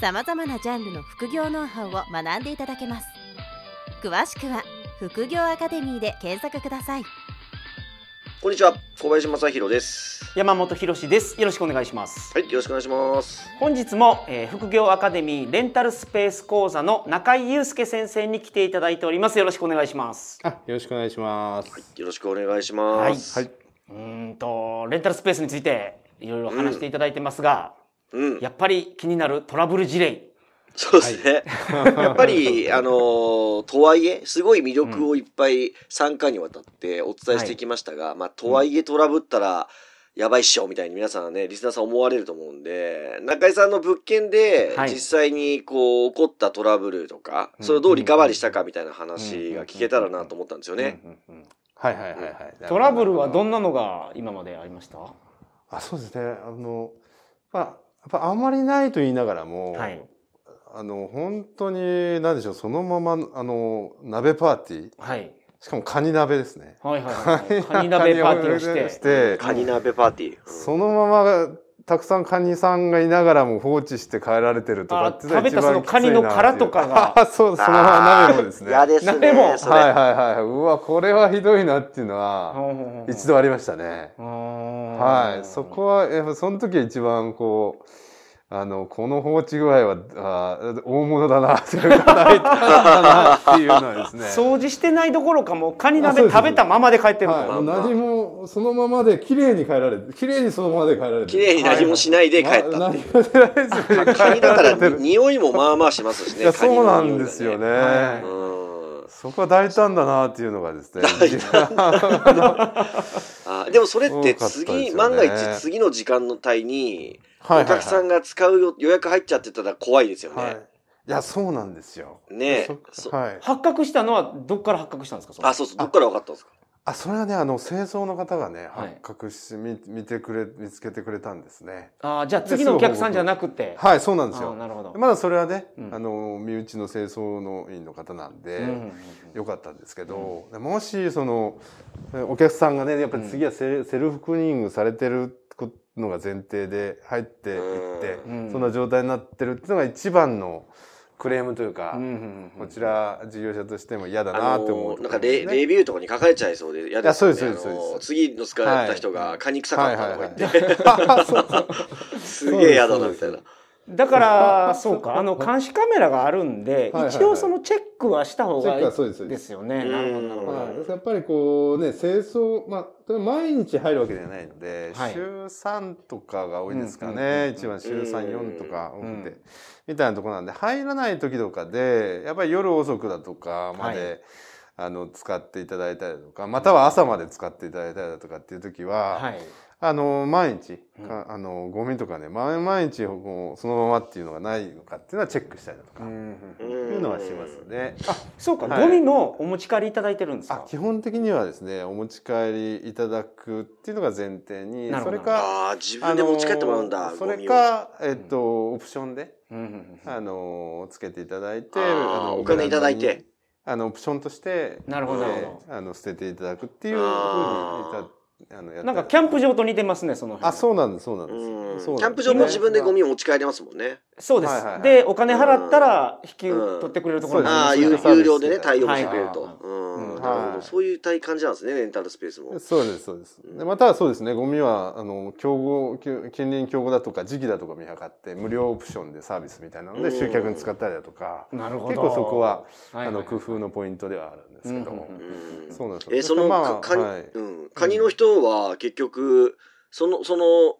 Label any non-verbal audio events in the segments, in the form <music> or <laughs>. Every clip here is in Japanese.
さまざまなジャンルの副業ノウハウを学んでいただけます詳しくは副業アカデミーで検索くださいこんにちは、小林正弘です。山本博です。よろしくお願いします。はい、よろしくお願いします。本日も、えー副業アカデミーレンタルスペース講座の中井祐介先生に来ていただいております。よろしくお願いします。あ、よろしくお願いします。よろしくお願いします。はい。うーんとレンタルスペースについていろいろ話していただいてますが、うん、やっぱり気になるトラブル事例。そうですね。やっぱり、<laughs> あのーとはいえ、すごい魅力をいっぱい3回にわたってお伝えしてきましたが、まあ、とはいえトラブったら、やばいっしょみたいに皆さんね、リスナーさん思われると思うんで、中井さんの物件ではい実際にこう起こったトラブルとか、それをどうリカバリーしたかみたいな話が聞けたらなと思ったんですよね。うんうんうんはいはいはいはい。トラブルはどんんなのが今までありました？あ、そうですね。あの、まあ、やっぱあんまりないと言いながらも、はいあの、本当に、なんでしょう、そのまま、あの、鍋パーティー、はいしかもカニ鍋ですね。はいはいはい。カニ鍋パーティーをして。してカニ鍋パーティー。うんそのまま、たくさんカニさんがいながらも放置して帰られてるとかあっていうのが食べたそのカニの殻とかがあ <laughs> そう、そのまま鍋もですね。嫌ですね。鍋もはいはいはい。うわ、これはひどいなっていうのは、一度ありましたね。ははい。そこは、やっぱその時は一番こう、あの、この放置具合は、あー大物だな、それが大胆だなっていうのはですね。<laughs> 掃除してないどころかもうカニ鍋食べたままで帰ってるはい、何もそのままで綺麗に帰られて綺麗にそのままで帰られて綺麗に何もしないで帰った。な何もしないですよねカニだから匂いもまあまあしますしね。そうなんですよね、そこは大胆だなっていうのがですねあでもそれって次、万が一次の時間の帯にはいお客さんが使うよ予約入っちゃってたら怖いですよはい。ね。いやそうなんですよ。ね。そそはい。発覚したのはどっから発覚したんですか？あ、そうそう、どっから分かったんですか？あそれはねあの清掃の方がねはい。発覚し、見見てくれ見つけてくれたんですね。あーじゃあ次のお客さんじゃなくて。はいそうなんですよ。なるほど。まだそれはね、うん。あの身内の清掃の員の方なんで、うんうんうんよかったんですけど、でもしそのえお客さんがねやっぱり次はセ,、セルフクリーニングされてるのが前提で入っていって、うん。そんな状態になってるっていうのが一番のクレームというか、うんうんうんこちら事業者としても嫌だあなって思うところのなんかレレビューとかに書かれちゃいそうで嫌ですそうですそうですあのそうです。次の使った人がカニ臭かったとか言って、すげえ嫌だなみたいな。だから <laughs> そうかあの監視カメラがあるんで一応そのチェックはした方がいいですよね。なるほどなるほど。はい、やっぱりこうね清掃まあ毎日入るわけではないので、はい。週3とかが多いですかね、一番週34とか多くて、うん。みたいなところなんで入らない時とかでやっぱり夜遅くだとかまで、はい。あの使っていただいたりとかまたは朝まで使っていただいたりだとかっていう時は、はいあの毎日、うあのゴミとかね毎毎日こうそのままっていうのがないのかっていうのはチェックしたりだとか、いうのはしますね。あそうかはい。ゴミもお持ち帰りいただいてるんですか？あ基本的にはですねお持ち帰りいただくっていうのが前提にそれかああ、自分で持ち帰ってもらうんだ、それゴミを。か、えっとオプションで、あのつけていただいてあーのお金いただいて。あのオプションとしてなるほどあの捨てていただくっていうふうにいあーたあのなんかキャンプ場と似てますねその辺。あそうなんですそうなんですキャンプ場も自分でゴミを持ち帰れますもんね。そうです、はいはいはい。でお金払ったら引き取ってくれるところもああ、有料でね、対応してくれると。はいはい。うん、うんなるほど。はい。そういう体感じなんですね、レンタルスペースも。そうですそうです。でまたそうですねゴミはあの競合近隣競合だとか時期だとか見計って無料オプションでサービスみたいなので集客に使ったりだとかなるほど。結構そこはあの工夫のポイントではあるんですけど、うんうんうんそうなんですよ。え、その、まあかカニ、はい。うん、カニの人は結局、その、その、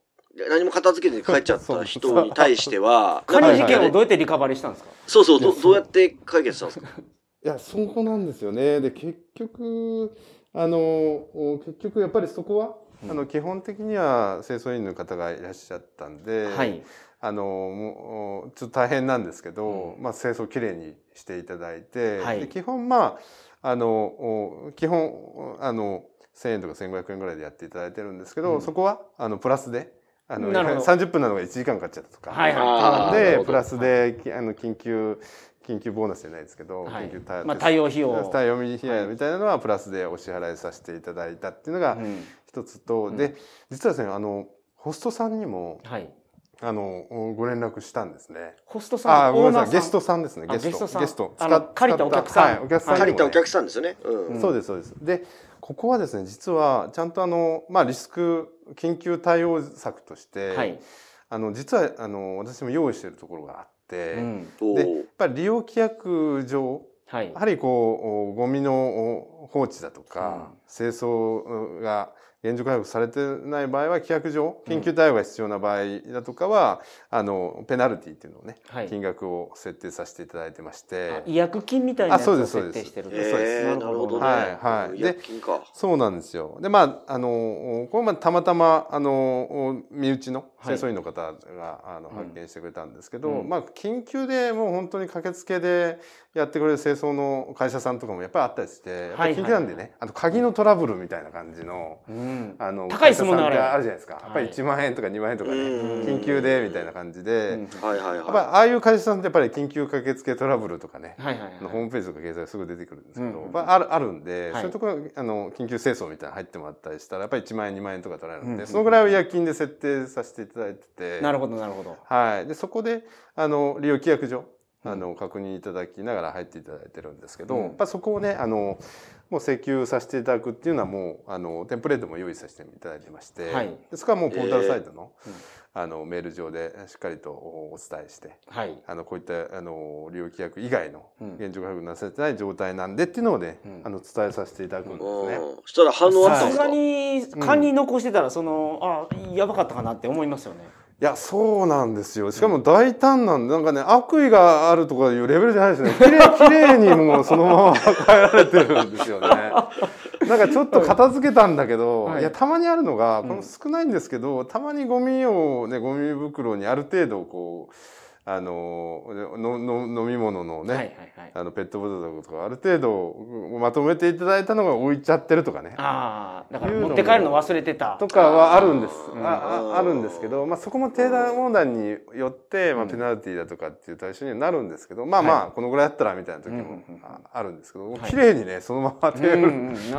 何も片付けずに帰っちゃった人に対しては、カニ事件をどうやってリカバリーしたんですか？そうそう、どいやそうどうやって解決したんですか？いやそこなんですよね。で結局あのお結局やっぱりそこは、あの基本的には清掃員の方がいらっしゃったんで、はい。あのもうちょっと大変なんですけど、まあ、清掃きれいにしていただいて、はい。で基本まああのお基本あの1,000円とか1,500円ぐらいでやっていただいてるんですけど、うん。そこはあのプラスであのなるほど。30分なのが1時間かかっちゃったとか、はいはい。でプラスできあの緊急緊急ボーナスじゃないですけど、はい。緊急対まあ対応費用。対応費用みたいなのはプラスでお支払いさせていただいたっていうのがうん。一つと、で実はですねあのホストさんにもはい。あのご連絡したんですね。ホストさんあ、ごめんなさい、ゲストさんですね。あゲスト、ゲストさん。ゲスト。あの使っ借りたお客さん。はい、お客さんね。借りたお客さんですよね。うん。うん。そうですそうです。で、ここはですね、実はちゃんとあのまあリスク緊急対応策として、はい。あの実はあの私も用意しているところがあって、うん。おでやっーぱり利用規約上はい。やはりこうゴミの放置だとか、清掃が現状回復されてない場合は規約上緊急対応が必要な場合だとかは、あのペナルティっていうのをね、はい。金額を設定させていただいてましあて違約金みたいなやつあそうをですそうです。設定してるえー、なるほどね。はいはい。違約金か。そうなんですよ。でまああのこれまたまたまあの身内の清掃員の方が、あのうん発見してくれたんですけど、うん。まあ緊急でもう本当に駆けつけでやってくれる清掃の会社さんとかもやっぱりあったりして、やっぱり緊急なんでね、あの鍵のトラブルみたいな感じの。うん。あの高いですもんね会社さんってあるじゃないですか。やっぱりはい1万円とか2万円とかね、うん緊急でみたいな感じで、うんはいはいやっぱああいう会社さんってやっぱり緊急駆けつけトラブルとかね、はいはいはい。ホームページとか掲載すぐ出てくるんですけど、うんやっぱあるあるんで、はい。そういうところあの緊急清掃みたいなの入ってもらったりしたらやっぱり1万円2万円とか取られるんで、うんそのぐらいを違約金で設定させていただいててなるほどなるほど。はい、でそこであの利用規約上あの確認いただきながら入っていただいてるんですけど、うん。やっぱそこをねあのもう請求させていただくっていうのはもうあのテンプレートも用意させていただいてまして、はい。でそこはもうポータルサイトの,、えーうんあのメール上でしっかりとお伝えして。はいあのこういったあの利用規約以外のうん現状回復なされてない状態なんでっていうのをね、うんあの伝えさせていただくんい。ですね。うん。そしたら反応あったんですか？さすがに管理残してたらそのあやばかったかなって思いますよねいやそうなんですよしかも大胆なんでなんかね悪意があるとかいうレベルじゃないですねきれいきれいにもうそのまま変えられてるんですよね。なんかちょっと片付けたんだけど、はい。い、やたまにあるのがこうん。れ少ないんですけど、たまにゴミをねゴミ袋にある程度こうあののの飲み物のね、はいはいはい。あのペットボトルとかある程度まとめていただいたのが置いちゃってるとかね。ああだから持って帰るの忘れてた。とかはあるんです。うんあああるんですけど、まあ、そこも定段問題によって、まあ、うん。ペナルティーだとかっていう対象にはなるんですけどまあまあ、はこのぐらいやったらみたいな時もうんうんうんああるんですけど、はい。綺麗にねそのままテーブ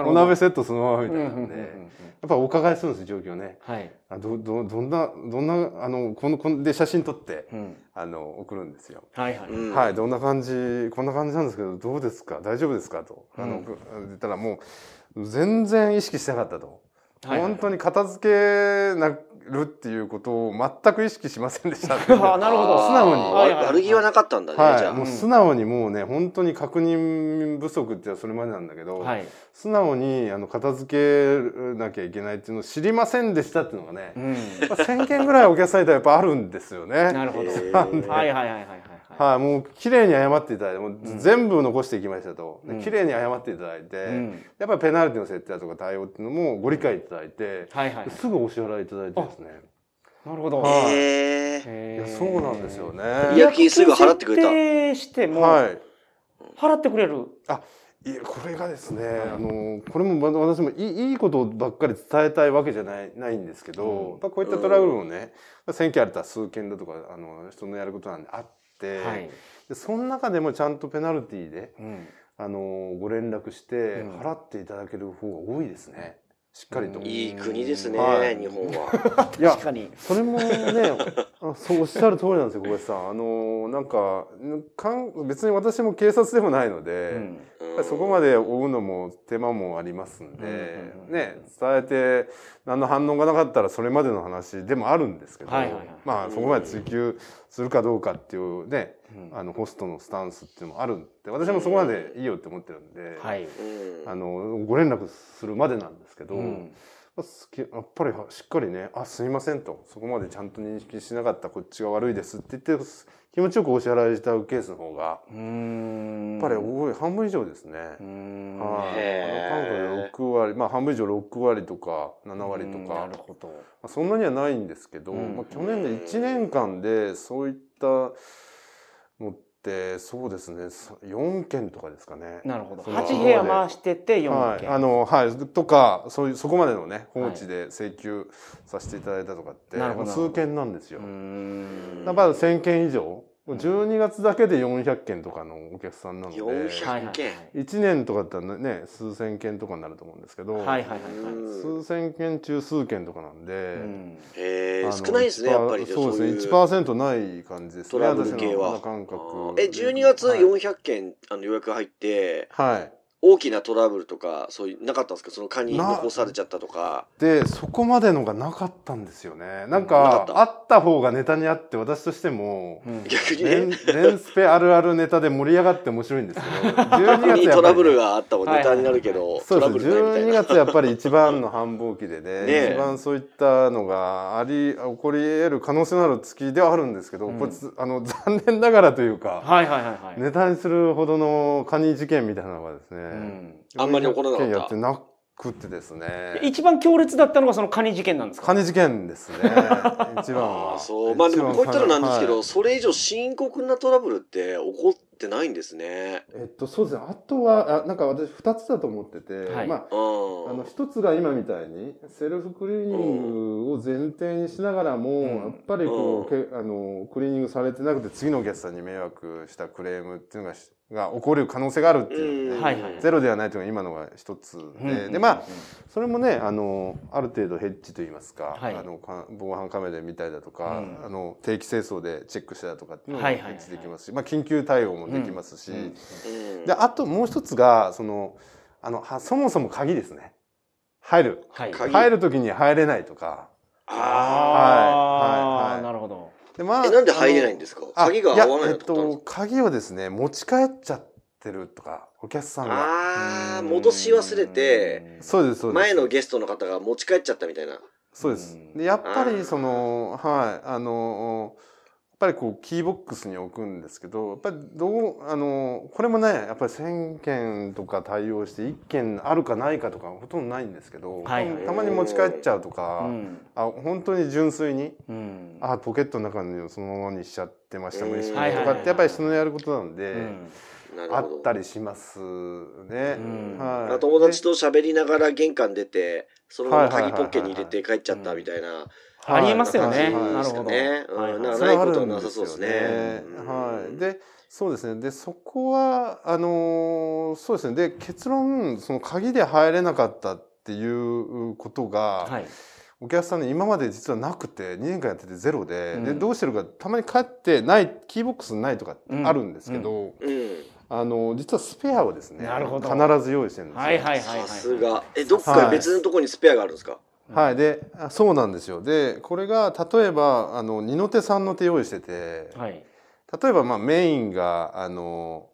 ル、お鍋セットそのままみたいなんで、うんうんうんうん。やっぱお伺いするんです状況ね。はい。あどどどんなどんなあのこのこんで写真撮ってうんあの送るんですよ。はいはい。うん。はい、どんな感じこんな感じなんですけどどうですか？大丈夫ですか？と。あの、うん言ったらもう全然意識してなかったと、はいはい本当に片付けなるっていうことを全く意識しませんでした。っ <laughs> てあなるほど。素直に。悪気はなかったんだね、じゃあ。はいもう素直にもうね本当に確認不足ってそれまでなんだけど、はい。素直にあの片付けなきゃいけないっていうのを知りませんでしたっていうのがね、うん。まあ1000件ぐらいお客さんいたらやっぱあるんですよね。なるほど。<laughs> はいはいはいはいはいもう綺麗に謝っていただいて、もう全部残していきましたと。でうん。綺麗に謝っていただいて、うん。やっぱりペナルティの設定だとか対応っていうのもご理解いただいて、はいはいすぐお支払いいただいてですね。なるほど。はい。いや、そうなんですよ違ね。約金すぐ払ってくれた。設定してもはい。払ってくれる。いや、これがですね、あの、これもま私もいいいいことばっかり伝えたいわけじゃないないんですけど、うん。やっぱこういったトラブルもね、1000件あったら数件だとか、あの、人のやることなんであって、はい。でその中でもちゃんとペナルティで、うん。あのご連絡してうん。払っていただける方が多いですね。しっかりと。うん。いい国ですね、はい。日本は。<laughs> いや確かに。それもね、<laughs> あそうおっしゃる通りなんですよ、小林さん。あのなんかかん別に私も警察でもないので、うん。そこまで追うのも手間もありますんで、うん。ね伝えて何の反応がなかったらそれまでの話でもあるんですけど、はいはいはい。まあそこまで追求するかどうかっていうね、うん。あのホストのスタンスっていうのもあるんで、私もそこまでいいよって思ってるんで。はい。うん。あのご連絡するまでなんですけど、うん。まあすきやっぱりしっかりね「あすいません」とそこまでちゃんと認識しなかったこっちが悪いですって言って気持ちよくお支払いいたケースの方がうーんっぱり多い。半分以上ですね。うーん。はい、韓国で6割まあ半分以上6割とか7割とうんか、なるほど。まあ、そんなにはないんですけど、うん。まあ、去年で1年間でそういったのってそうですねさ4件とかですかね。なるほど。その八部屋回してて四はい、件。あのはいとかそういうそこまでのね放置で請求させていただいたとかって、なるほどまあ数件なんですよ。うーんやっぱり1000件以上12月だけで400件とかのお客さんなので。400はいはい件。1年とかだったらね数千件とかになると思うんですけど、はいはいはいはい。うん数千件中数件とかなんで、うえ少ないですねやっぱり1%そうですねいう。1%ない感じですね。トラブル系は。私の感覚え12月はい。400件あの予約入って。はい大きなトラブルとかそういうなかったんですか？その蚊にな残されちゃったとか。でそこまでのがなかったんですよね。なんなかった？かあった方がネタにあって私としてもうん。逆にレンねレンスペあるあるネタで盛り上がって面白いんですけど12月やっぱり <laughs> にトラブルがあったもんネタになるけどそうです。トラブルないみたい12な月やっぱり一番の繁忙期でね <laughs> ねえ。一番そういったのがあり起こり得る可能性のある月ではあるんですけど、うん。こいつあの残念ながらというか、はいはいはいはい。ネタにするほどのカニ事件みたいなのがですね、うんあんまり起こらなかった。400件やってなくてですね一番強烈だったのがそのカニ事件なんですか？カニ事件ですね。<laughs> 一番そう。まあでもこう言ったらなんですけど、はい。それ以上深刻なトラブルって起こってないんですね。えっとそうですね。あとはあなんか私2つだと思ってて、はい。まあうんあの一つが今みたいにセルフクリーニングを前提にしながらも、ん。やっぱりこう、うけあのクリーニングされてなくて次のお客さんに迷惑したクレームっていうのがしが起こる可能性があるっていう。ゼロではないというのが今のが一つで、うんでまあそれもねあのある程度ヘッジといいますか,、はい。あのか防犯カメラで見たりだとか、うん。あの定期清掃でチェックしたりだとかっていうのがはいはいはいヘッジできますし、まあ、緊急対応もできますし、であともう一つがそのあのはそもそも鍵ですね。入る。入る時に入れないとか。あああ、はい。はい。はい。なるほど。で、まあえなんで入れないんですか？あ鍵が合わないやえっと鍵をですね持ち帰っちゃってるとかお客さんが。ああ戻し忘れてそうですそうです。前のゲストの方が持ち帰っちゃったみたいな。そうです。うんでやっぱりそのはいあのぱりこうキーボックスに置くんですけどやっぱりどうあのこれもねやっぱり1,000件とか対応して1件あるかないかとかほとんどないんですけど、はい。はいたまに持ち帰っちゃうとか、うん。あ本当に純粋にうん。あポケットの中にそのままにしちゃってましたうん。無意識にとかってやっぱり人のやることなんで、うん。あったりしますね。ん。はい。まあ、友達と喋りながら玄関出てそのまま鍵ポッケに入れて帰っちゃったみたいなありえますよね。はいなるほど。ねうんはいはいなそれはあるないことはなさそうですねうんはい。で、そうですね。で、そこはあのーそうですね。で、結論その鍵で入れなかったっていうことが、はい。お客さんに今まで実はなくて2年間やっててゼロで、うんでどうしてるかたまに帰ってないキーボックスないとかあるんですけど、うんあの実はスペアをですねなるほど必ず用意してるんですよ。はいはいはいはい。さすがえどっか別のところにスペアがあるんですか？はい、であそうなんですよ。でこれが例えばあの二の手三の手用意しててはい。例えばまあメインがあの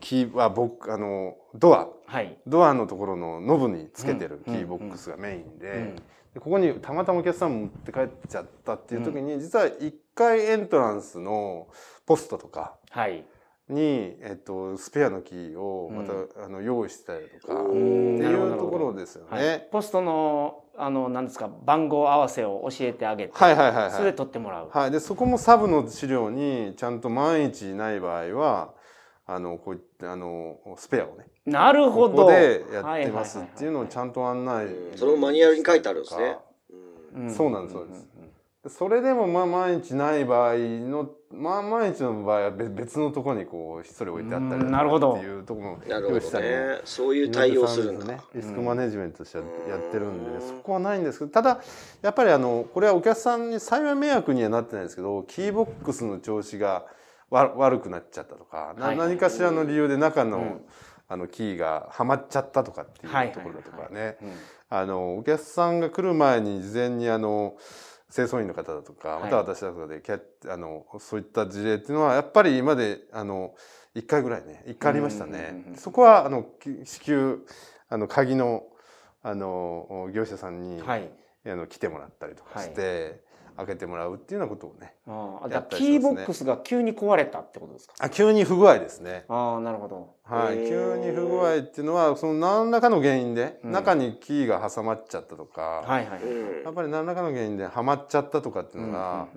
キーあ僕あのドア。はい。ドアのところのノブにつけてるうんキーボックスがメインで,、うん。でここにたまたまお客さん持って帰っちゃったっていう時に、実は1階エントランスのポストとかはい。に、えっと、スペアのキーをまた、うん。あの用意してたりとか、うんっていうところですよね。はい。ポストのあの何ですか番号合わせを教えてあげて、はいはいはいはい。それで取ってもらう。はい、でそこもサブの資料にちゃんと万一いない場合はあのこういったあのスペアをね。なるほど。ここでやってますっていうのをちゃんんと案内、うんそれもマニュアルに書いてあるんですね。うんそうなんですそうですそれでもまあ万一ない場合のまあ万一の場合は別別のところにこうひっそり置いてあったりうんなるほど。っていうところも用意したり。もねそういう対応するんだ。ね。リスクマネジメントとしてやってるんで、うん。そこはないんですけどただやっぱりあのこれはお客さんに幸い迷惑にはなってないですけどキーボックスの調子がわ悪くなっちゃったとか、なはい。何かしらの理由で中の,、うん。あのキーがはまっちゃったとかってはいいうところだとかね、うん。あのお客さんが来る前に事前にあの清掃員の方だとかはいまた私だとかでキャッあのそういった事例っていうのはやっぱり今まであの1回ぐらいね1回ありましたねうん。そこはあのき至急あの鍵のあの業者さんに、はい。あの来てもらったりとかして、開けてもらうっていうようなことをねああ、じゃあやったりキーボックスが急に壊れたってことですか？あ急に不具合ですね。ああ、なるほど。はい、急に不具合っていうのはその何らかの原因で、うん。中にキーが挟まっちゃったとか、はいはい。うん。やっぱり何らかの原因ではまっちゃったとかっていうのが、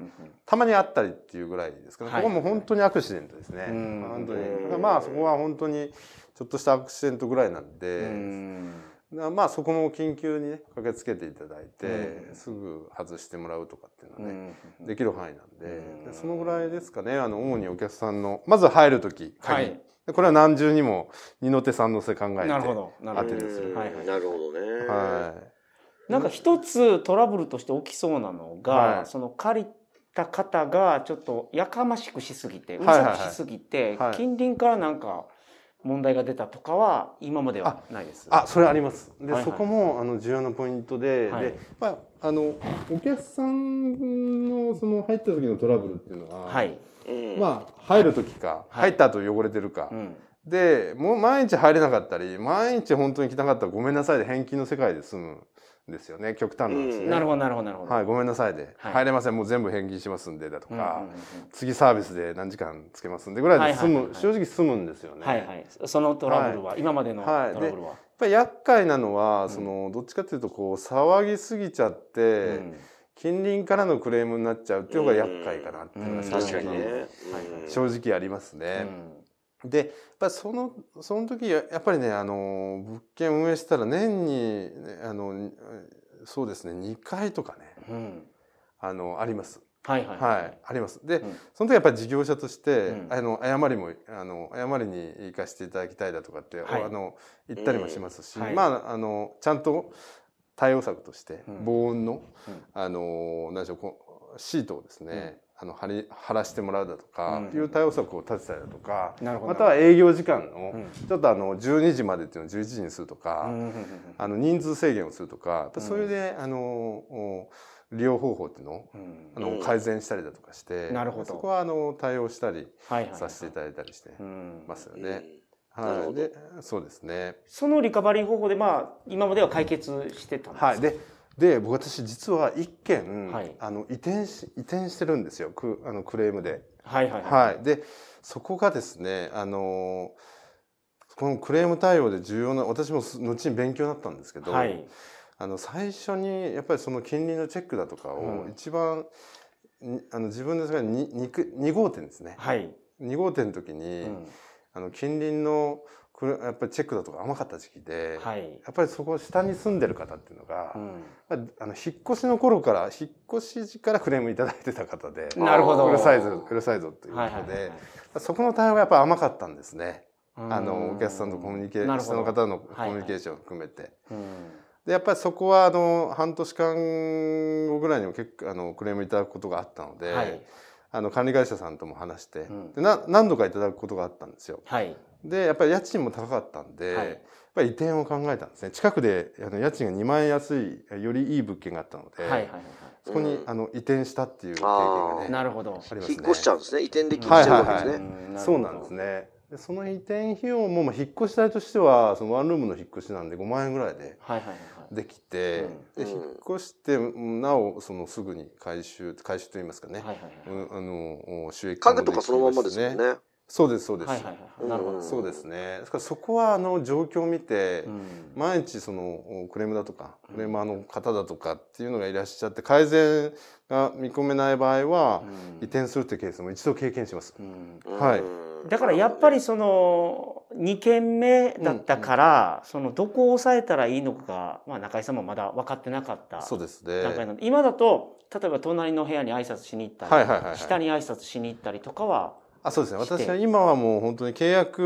たまにあったりっていうぐらいですけど、はいここも本当にアクシデントですね、うん。本当にまあそこは本当にちょっとしたアクシデントぐらいなんで、うん。だからまあそこも緊急にね駆けつけていただいて、うんすぐ外してもらうとかっていうのはね、うんできる範囲なんで,うんでそのぐらいですかねあの主にお客さんのまず入る時鍵、はい。でこれは何重にも二の手三の手考えてなるほど。なるほど。当てでするはいはい。なるほどね。はい。なんか一つトラブルとして起きそうなのが、はい。その借りた方がちょっとやかましくしすぎてうるはいはいはい。さくしすぎて、はい。近隣からなんか問題が出たとかは今まではないです。あそれあります。で、はいはい。そこもあの重要なポイントで,、はいでまあ、あのお客さんのその入った時のトラブルっていうのは、はい。うんまあ入る時か、はい。入った後汚れてるか、うん。でもう毎日入れなかったり毎日本当に来なかったらごめんなさいで返金の世界で済む。んですよね。極端なんですね、うんなるほどなるほどなるほど。はいごめんなさいで、はい。入れません。もう全部返金しますんでだとか、次サービスで何時間つけますんで。ぐらいで済む、正直済むんですよね、はいはい。そのトラブルは、今までのトはい。ラブルは。やっぱり厄介なのは、ん。そのどっちかというとこう騒ぎすぎちゃって、うん。近隣からのクレームになっちゃうっていうのが厄介かなっていうのがうん。正確かにね。直正直ありますね。でやっぱりそのその時やっぱりねあの物件運営したら年にねあのそうですね2回とかねうん。うんあのあります。はいはいはい、あります。で、うん。その時やっぱり事業者として、うん。あの誤りもあの誤りに生かしていただきたいだとかって、はい。あの言ったりもしますし、うんはい。まああのちゃんと対応策として、うん。防音の、うん。あの何でしょうこうシートをですね、あの貼り貼らしてもらうだとか、うん。いう対応策を立てたりだとか、または営業時間の、うん。ちょっとあの12時までっていうのを11時にするとか、あの人数制限をするとかそれで、あのお利用方法っていうのをうん。あの、うん。改善したりだとかしてなるほど。そこはあの対応したりさせていただいたりしてうん。ますようんね。はい、でそうですね。そのリカバリー方法でまあ今までは解決してたんですか？はい、でで僕私実は一件、はい。あの移転し移転してるんですよ。クあのクレームで。はいはいはい、でそこがですねあのこのクレーム対応で重要な私もす後に勉強になったんですけど、はい。あの最初にやっぱりその近隣のチェックだとかをうん。一番、にあの自分ですが 2, 2号店ですね。はい。2号店の時に、うん。あの近隣のくれやっぱりチェックだとか甘かった時期で、はい。やっぱりそこ下に住んでる方っていうのが、うん。あの引っ越しの頃から引っ越し時からクレームいただいてた方でなるほど。うるさいぞうるさいぞということで、はいはいはいはい。そこの対応がやっぱり甘かったんですね。うん。あのお客さんとコミュニケーなるほど。下の方のはいはいコミュニケーションを含めて。うんでやっぱりそこはあの半年間後ぐらいにも結構あのクレームいただくことがあったので、はい。あの管理会社さんとも話して、うん。でな何度かいただくことがあったんですよ。はいでやっぱり家賃も高かったんで、はい。やっぱり移転を考えたんですね。近くであの家賃が2万円安いよりいい物件があったので、はいはいはいそこに、うん。あの移転したっていう経験がねなるほどありますね。引っ越しちゃうんですね。移転できちゃうわけですね。はいんそうなんですね。でその移転費用も、まあ、引っ越し代としてはそのワンルームの引っ越しなんで5万円ぐらいではいはいはいできて、うん。で引っ越してなおそのすぐに回収回収といいますかね、はいはいはいうんあの収益家具とかそのまんまですね。そうですそうです、はいはいはい。なるほど。そうですね。ですからそこはあの状況を見て、うん。毎日そのクレームだとかクレーマーの方だとかっていうのがいらっしゃって改善が見込めない場合は移転するっていうケースも一度経験します。うん。うんはい。だからやっぱりその2軒目だったから、そのどこを抑えたらいいのかが、まあ、中井さんもまだ分かってなかったそうですね。段階なので今だと例えば隣の部屋に挨拶しに行ったり、下に挨拶しに行ったりとかはあそうですね。私は今はもう本当に契約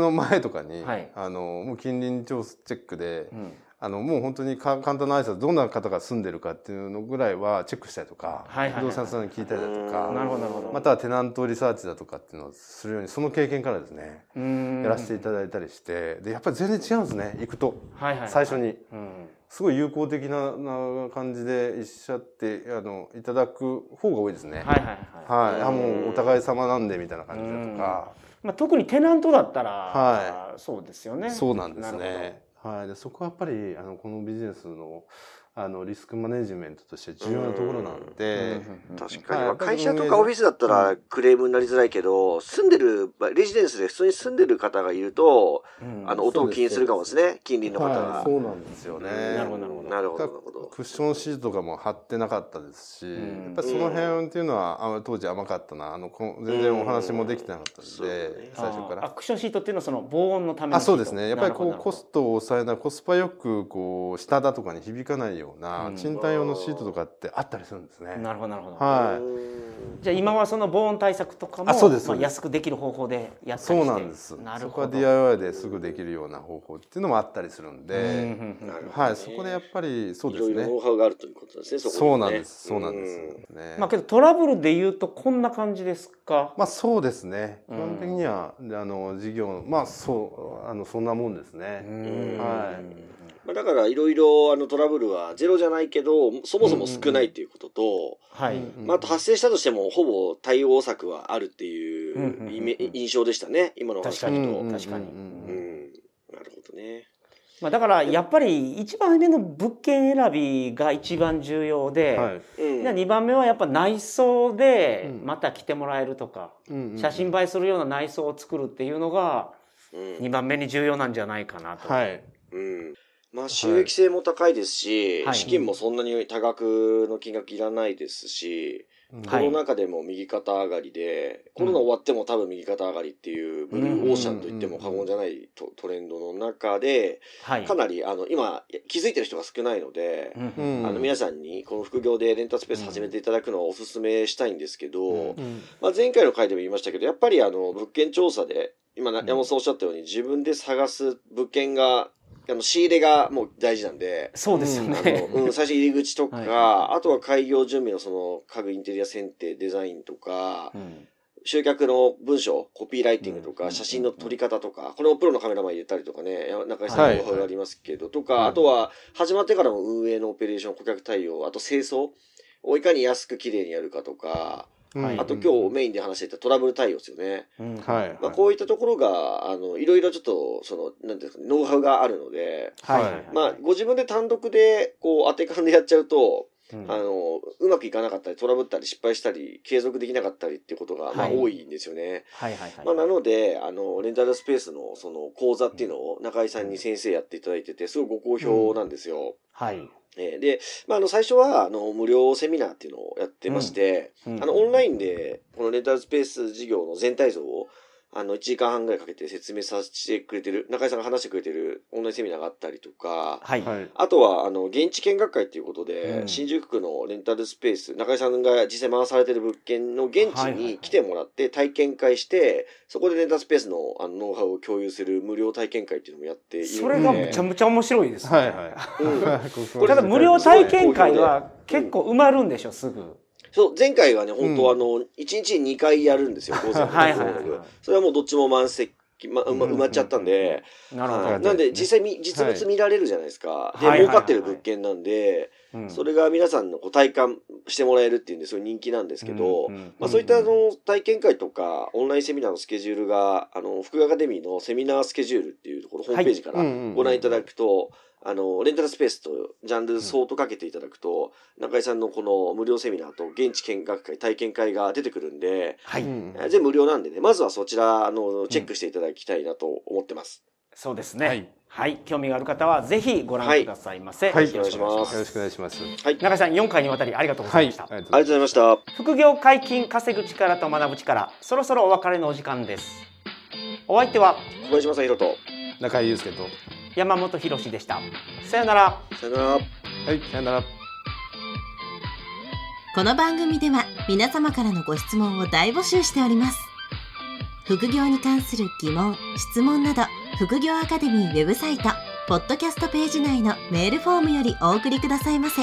の前とかに、はい。あのもう近隣調チェックで、うん。あのもう本当にか簡単な挨拶どんな方が住んでるかっていうのぐらいはチェックしたりとか、不動産屋さんに聞いたりだとうんかなるほどなるほど。またはテナントリサーチだとかっていうのをするようにその経験からですね、うん。やらせていただいたりしてでやっぱり全然違うんですね行くと。はいはいはい。最初に。うんすごい友好的なな感じで一緒ってあのいただく方が多いですね。はいはいはい。はい、あもうお互い様なんでみたいな感じだとか、まあ、特にテナントだったら、はそうですよね。そうなんですね。はい、でそこはやっぱりあのこのビジネスのあのリスクマネジメントとして重要なところなんで、確かに、はいまあ会社とかオフィスだったらクレームになりづらいけど、住んでる、まあレジデンスで普通に住んでる方がいると、あの、音を気にするかもですね、近隣の方はい、が。そうなんですよね。なるほどなるほどなるほど、なるほど。クッションシートとかも貼ってなかったですし、ん。やっぱりその辺っていうのはあ当時甘かったな。あのこ全然お話もできてなかったそうので、ね。最初から。アクションシートっていうのはその防音のためのあそうですね。やっぱりこうコスストを抑えなコスパよくこう下だとかに響かないようなうん賃貸用のシートとかってあったりするんですね。なるほどなるほど、はいうんじゃあ今はその防音対策とかもあそうですま安くできる方法でやったそうりしてなんです。なるそこはほど DIY ですぐできるような方法っていうのもあったりするんうんで、はいそこでやっぱりそうですねいろいろノウ。ハウがあるということですね、そねそうなんです。そうなんです。ね。まあけどトラブルで言うとこんな感じですか、まあそうですね。基うん本的には、あの事業まあそうあのそんなもんですね。うんはいまあ、だからいろいろあのトラブルはゼロじゃないけど、そもそも少ないっていうことと、はい、うんまあ、あと発生したとしてもほぼ対応策はあるっていううん印象でしたね、今のお話確かに。聞くと。確かに。うん、なるほどね。まあ、だからやっぱり一番目の物件選びが一番重要で、はい。うん。で2番目はやっぱ内装でうん。また来てもらえるとか、写真映えするような内装を作るっていうのがうん。2番目に重要なんじゃないかなと。はい。うんまあ、収益性も高いですし、はい。資金もそんなに多額の金額いらないですし、はいコロナ禍でも右肩上がりで、コロナ終わっても多分右肩上がりっていう、ブルーオーシャンと言っても過言じゃないトトレンドの中で、はい。かなりあの今気づいてる人が少ないので、あの皆さんにこの副業でレンタルスペース始めていただくのをお勧めしたいんですけど、まあ、前回の回でも言いましたけど、やっぱりあの物件調査で、今な山本さんおっしゃったように自分で探す物件が、あの仕入れがもう大事なんで、そうですよあね。の、うん、最初入り口とか、<laughs> はい。あとは開業準備のその家具インテリア選定、デザインとか、うん。集客の文章、コピーライティングとか、うん。写真の撮り方とか、これもプロのカメラマン入れたりとかね、中井さんはいのノウハウがありますけど、とか、はい。あとは始まってからも運営のオペレーション、顧客対応、あと清掃。をいかに安く綺麗にやるかとか、はい。あと今日メインで話していたトラブル対応ですよね。うん。はい。まあこういったところが、あの、いろいろちょっと、その、なんていうんですかね、ノウハウがあるので、はい。まあ、ご自分で単独で、こう、当て勘でやっちゃうと、うんあの、うまくいかなかったり、トラブったり、失敗したり、継続できなかったりっていうことが、まあ、はい多いんですよね。はいはいはいまあ、なので、あの、レンタルスペースの、その、講座っていうのを、中井さんに先生やっていただいてて、すごいご好評なんですよ。はい。えーで、まあ、あの、最初は、あの、無料セミナーっていうのをやってまして、うんあの、オンラインで、このレンタルスペース事業の全体像を、あの、1時間半ぐらいかけて説明させてくれてる、中井さんが話してくれてるオンラインセミナーがあったりとか、はい。はい。あとは、あの、現地見学会っていうことで、うん新宿区のレンタルスペース、中井さんが実際回されてる物件の現地に来てもらって体験会して、そこでレンタルスペースのあのノウハウを共有する無料体験会っていうのもやっている。それがむちゃむちゃ面白いですね。はいはい。うん <laughs> ただ無料体験会は結構埋まるんでしょ、すぐ。そう、前回はね、本当、うんあの、1日に2回やるんですよ、<laughs> 午前とはいはいはい午後それはもうどっちも満席、ま、埋まうん埋まっちゃったんで、なるほど。はい。なんで実際み実物見られるじゃないですか。で、はい儲かってる物件なんで、うん。それが皆さんのこう体感してもらえるっていうんで、そういう人気なんですけど、まあそういったあの体験会とか、オンラインセミナーのスケジュールが、あの、福アカデミーのセミナースケジュールっていうところ、ホームページからご覧いただくと、あの、レンタルスペースとジャンル相当かけていただくと、中井さんのこの無料セミナーと現地見学会、体験会が出てくるんで、はい。全部無料なんでね、まずはそちら、あの、チェックしていただきたいなと思ってます。そうですね。ははいい。興味がある方はぜひご覧くださいませ。はいよろしくお願いしますよろしくお願いします。はい。中井さん、4回にわたりありがとうござはいい。ました。ありがとうありがとうございました。副業解禁稼ぐ力と学ぶ力、そろそろお別れのお時間です。お相手は小林正宏と、中井祐介と。山本博史でした。さよなら。さよなら。はい。さよなら。この番組では皆様からのご質問を大募集しております副業に関する疑問・質問など副業アカデミーウェブサイトポッドキャストページ内のメールフォームよりお送りくださいませ